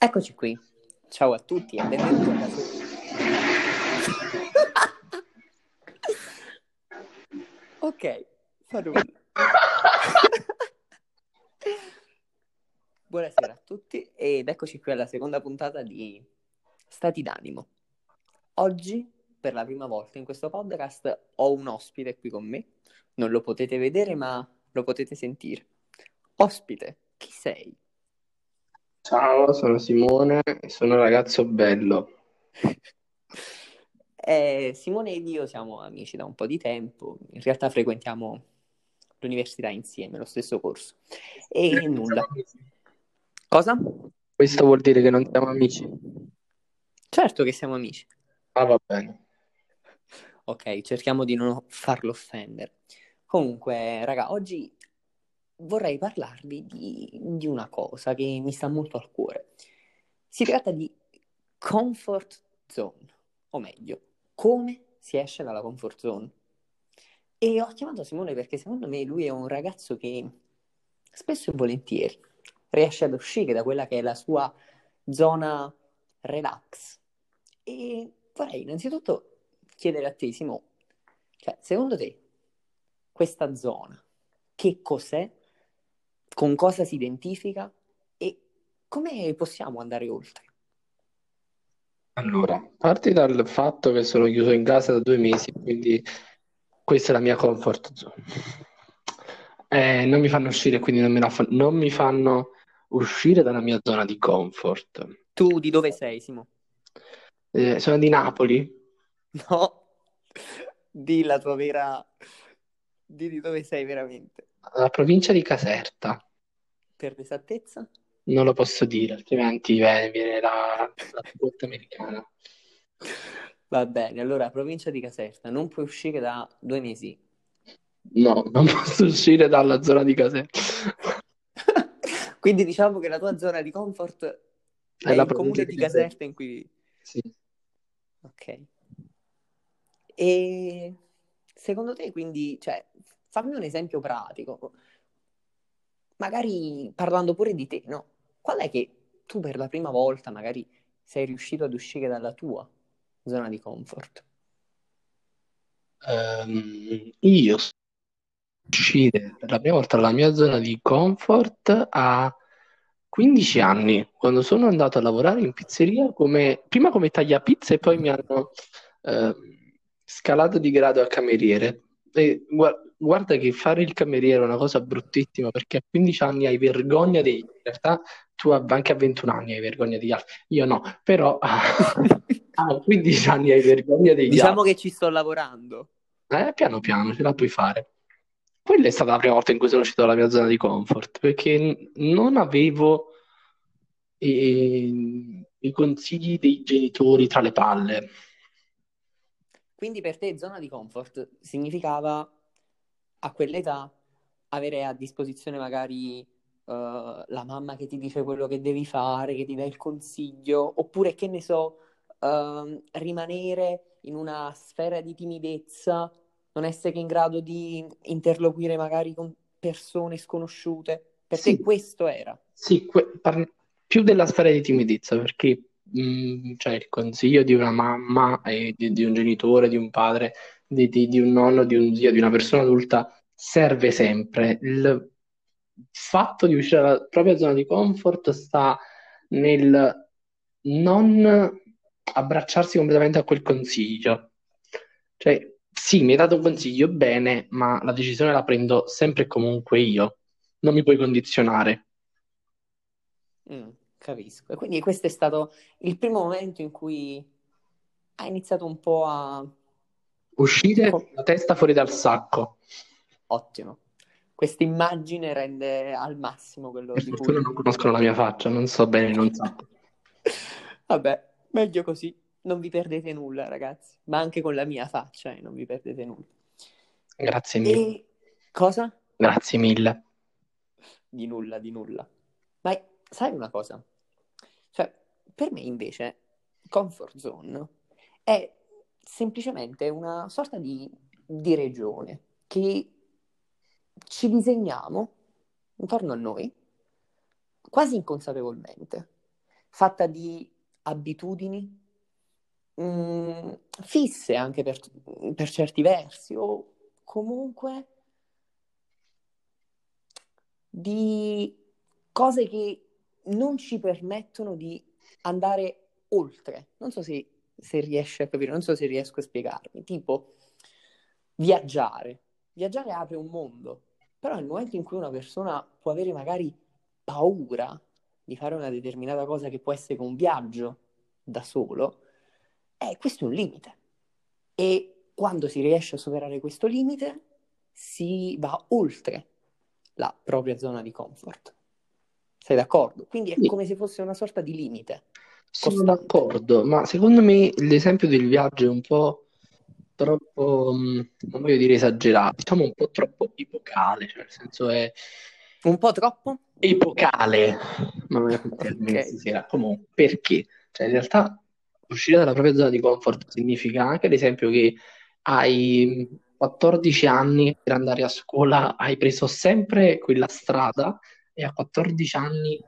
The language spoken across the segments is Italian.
Eccoci qui. Ciao a tutti e benvenuti alla Ok, fa nulla. Buonasera a tutti ed eccoci qui alla seconda puntata di Stati d'animo. Oggi, per la prima volta in questo podcast, ho un ospite qui con me. Non lo potete vedere, ma lo potete sentire. Ospite, chi sei? Ciao, sono Simone e sono un ragazzo bello. Eh, Simone ed io siamo amici da un po' di tempo, in realtà frequentiamo l'università insieme, lo stesso corso. E nulla. Cosa? Questo vuol dire che non siamo amici? Certo che siamo amici. Ah, va bene. Ok, cerchiamo di non farlo offendere. Comunque, raga, oggi vorrei parlarvi di, di una cosa che mi sta molto al cuore. Si tratta di comfort zone, o meglio, come si esce dalla comfort zone. E ho chiamato Simone perché secondo me lui è un ragazzo che spesso e volentieri riesce ad uscire da quella che è la sua zona relax. E vorrei innanzitutto chiedere a te, Simone, cioè, secondo te questa zona che cos'è, con cosa si identifica e come possiamo andare oltre? Allora, parti dal fatto che sono chiuso in casa da due mesi, quindi questa è la mia comfort zone. Eh, non mi fanno uscire, quindi non, la fa- non mi fanno uscire dalla mia zona di comfort. Tu di dove sei, Simo? Eh, sono di Napoli, No, di la tua vera... Di dove sei veramente. La provincia di Caserta. Per l'esattezza? Non lo posso dire, altrimenti viene, viene la, la botta americana. Va bene, allora, provincia di Caserta, non puoi uscire da due mesi. No, non posso uscire dalla zona di Caserta. Quindi diciamo che la tua zona di comfort è È la il comune di Caserta. Caserta in cui... Sì. Ok. E secondo te, quindi, cioè, fammi un esempio pratico, magari parlando pure di te, no? Qual è che tu per la prima volta magari sei riuscito ad uscire dalla tua zona di comfort? Ehm, io uscire per la prima volta dalla mia zona di comfort a 15 anni, quando sono andato a lavorare in pizzeria come, prima come tagliapizza e poi mi hanno ehm, scalato di grado a cameriere. E gua- guarda che fare il cameriere è una cosa bruttissima perché a 15 anni hai vergogna dei... In realtà tu anche a 21 anni hai vergogna degli altri. Io no, però a 15 anni hai vergogna degli Diciamo altri. che ci sto lavorando. Eh, piano piano ce la puoi fare. Quella è stata la prima volta in cui sono uscito dalla mia zona di comfort, perché n- non avevo i, i consigli dei genitori tra le palle. Quindi per te zona di comfort significava a quell'età avere a disposizione magari eh, la mamma che ti dice quello che devi fare, che ti dà il consiglio, oppure che ne so, ehm, rimanere in una sfera di timidezza, non essere in grado di interloquire magari con persone sconosciute. Per te Sì, questo era. sì, que- par- più della sfera di timidezza, perché mh, cioè, il consiglio di una mamma, e di, di un genitore, di un padre, di, di- di un nonno, di un zio, di una persona adulta serve sempre. Il fatto di uscire dalla propria zona di comfort sta nel non abbracciarsi completamente a quel consiglio. Cioè, sì, mi hai dato un consiglio, bene, ma la decisione la prendo sempre e comunque io. Non mi puoi condizionare. Mm, capisco. E quindi questo è stato il primo momento in cui hai iniziato un po' a... Uscire co- la testa fuori dal sacco. Ottimo. Questa immagine rende al massimo quello Per di cui... non conoscono la mia faccia, non so bene un sacco. Vabbè, meglio così. Non vi perdete nulla, ragazzi. Ma anche con la mia faccia, eh, non vi perdete nulla. Grazie mille. E cosa? Grazie mille. Di nulla, di nulla. Ma sai una cosa? Cioè, per me invece, comfort zone è semplicemente una sorta di, di regione che ci disegniamo intorno a noi quasi inconsapevolmente. fatta di abitudini mh, mm, fisse anche per, per certi versi, o comunque di cose che non ci permettono di andare oltre. Non so se, se riesci a capire, non so se riesco a spiegarmi. Tipo, viaggiare. Viaggiare apre un mondo, però nel momento in cui una persona può avere magari paura di fare una determinata cosa che può essere un viaggio da solo, eh, questo è un limite. E quando si riesce a superare questo limite, si va oltre la propria zona di comfort. Sei d'accordo? Quindi è sì. come se fosse una sorta di limite. Sono costante. d'accordo, ma secondo me l'esempio del viaggio è un po' troppo, mm, non voglio dire esagerato, diciamo un po' troppo epocale, cioè nel senso è... Un po' troppo? Epocale, ma non è un termine okay. Comunque, perché? Cioè in realtà uscire dalla propria zona di comfort significa anche, ad esempio, che hai 14 anni per andare a scuola, hai preso sempre quella strada e a 14 anni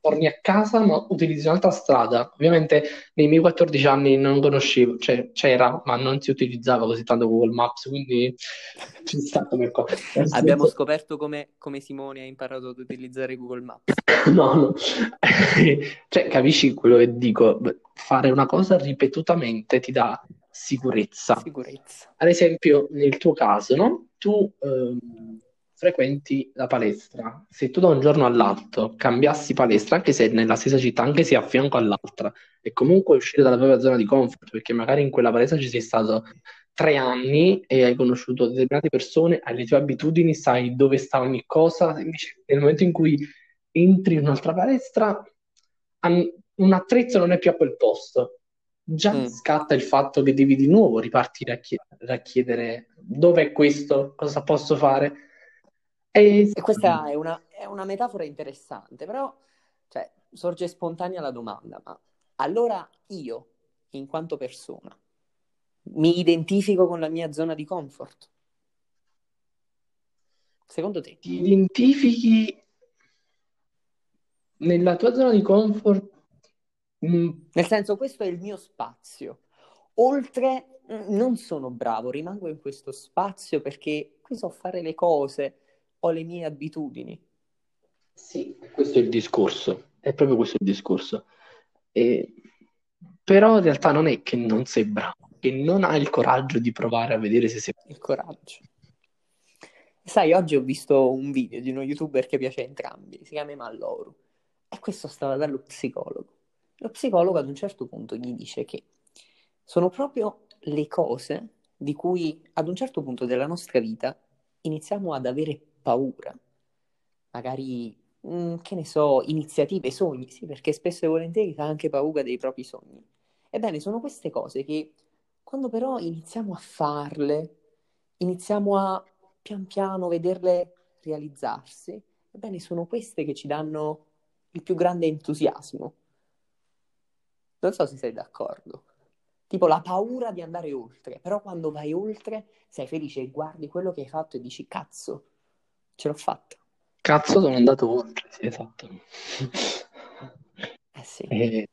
torni a casa ma utilizzi un'altra strada. Ovviamente nei miei 14 anni non conoscevo, cioè c'era, ma non si utilizzava così tanto Google Maps, quindi ci sta come cosa. Abbiamo scoperto come, come, Simone ha imparato ad utilizzare Google Maps. no, no. cioè, capisci quello che dico? Fare una cosa ripetutamente ti dà sicurezza. Sicurezza. Ad esempio, nel tuo caso, no? Tu... Ehm, frequenti la palestra, se tu da un giorno all'altro cambiassi palestra, anche se nella stessa città, anche se a fianco all'altra, e comunque uscire dalla propria zona di comfort, perché magari in quella palestra ci sei stato tre anni e hai conosciuto determinate persone, hai le tue abitudini, sai dove sta ogni cosa, invece nel momento in cui entri in un'altra palestra, un attrezzo non è più a quel posto. Già mm. scatta il fatto che devi di nuovo ripartire a, chied- a chiedere dove è questo, cosa posso fare e, e questa è una, è una, metafora interessante, però cioè, sorge spontanea la domanda, ma allora io, in quanto persona, mi identifico con la mia zona di comfort? Secondo te? Ti identifichi nella tua zona di comfort? Mm. Nel senso, questo è il mio spazio. Oltre, mm, non sono bravo, rimango in questo spazio perché qui so fare le cose, ho le mie abitudini. Sì, questo è il discorso, è proprio questo il discorso. E... Però in realtà non è che non sei bravo, che non hai il coraggio di provare a vedere se sei... Il coraggio. Sai, oggi ho visto un video di uno youtuber che piace a entrambi, si chiama Malloru, e questo stava dallo psicologo. Lo psicologo ad un certo punto gli dice che sono proprio le cose di cui ad un certo punto della nostra vita iniziamo ad avere paura, magari, mh, mm, che ne so, iniziative, sogni, sì, perché spesso e volentieri fa anche paura dei propri sogni. Ebbene, sono queste cose che quando però iniziamo a farle, iniziamo a pian piano vederle realizzarsi, ebbene, sono queste che ci danno il più grande entusiasmo. Non so se sei d'accordo. Tipo la paura di andare oltre, però quando vai oltre sei felice e guardi quello che hai fatto e dici cazzo, ce l'ho fatta. Cazzo, sono andato oltre, sì, esatto. Eh sì. E...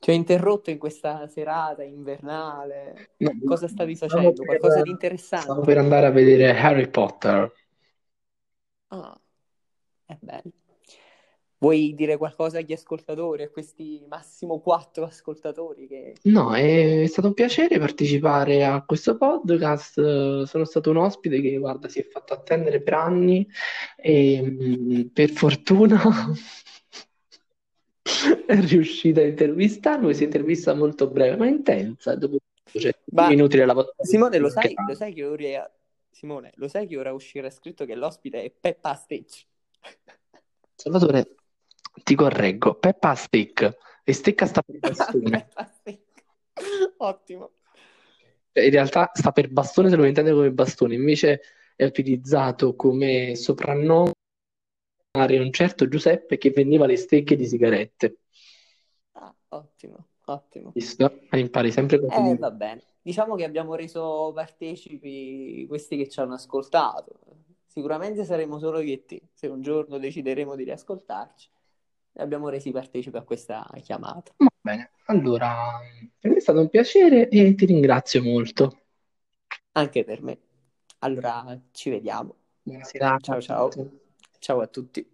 Ti ho interrotto in questa serata invernale. No, Cosa stavi facendo? Per... Qualcosa di interessante? Stavo per andare a vedere Harry Potter. Ah, è bello. Vuoi dire qualcosa agli ascoltatori, a questi massimo quattro ascoltatori? Che... No, è stato un piacere partecipare a questo podcast. Sono stato un ospite che, guarda, si è fatto attendere per anni e mm, per fortuna è riuscito a intervistarlo. Si intervista molto breve, ma intensa. Dopo cioè, ma, minuti della Simone, lo sai, lo sai, che ora... Simone, lo sai che ora uscirà scritto che l'ospite è Peppa Stitch? Salvatore, ti correggo, Peppa Stick. E stecca sta per bastone. Ottimo. Cioè, in realtà sta per bastone se lo intende come bastone, invece è utilizzato come soprannome un certo Giuseppe che vendeva le stecche di sigarette. Ah, ottimo, ottimo. Visto? Impari sempre così. Eh, va bene. Diciamo che abbiamo reso partecipi questi che ci hanno ascoltato. Sicuramente saremo solo io e te, se un giorno decideremo di riascoltarci abbiamo resi partecipi a questa chiamata. Va bene, allora, per me è stato un piacere e ti ringrazio molto. Anche per me. Allora, ci vediamo. Buonasera. Ciao ciao. Ciao a tutti.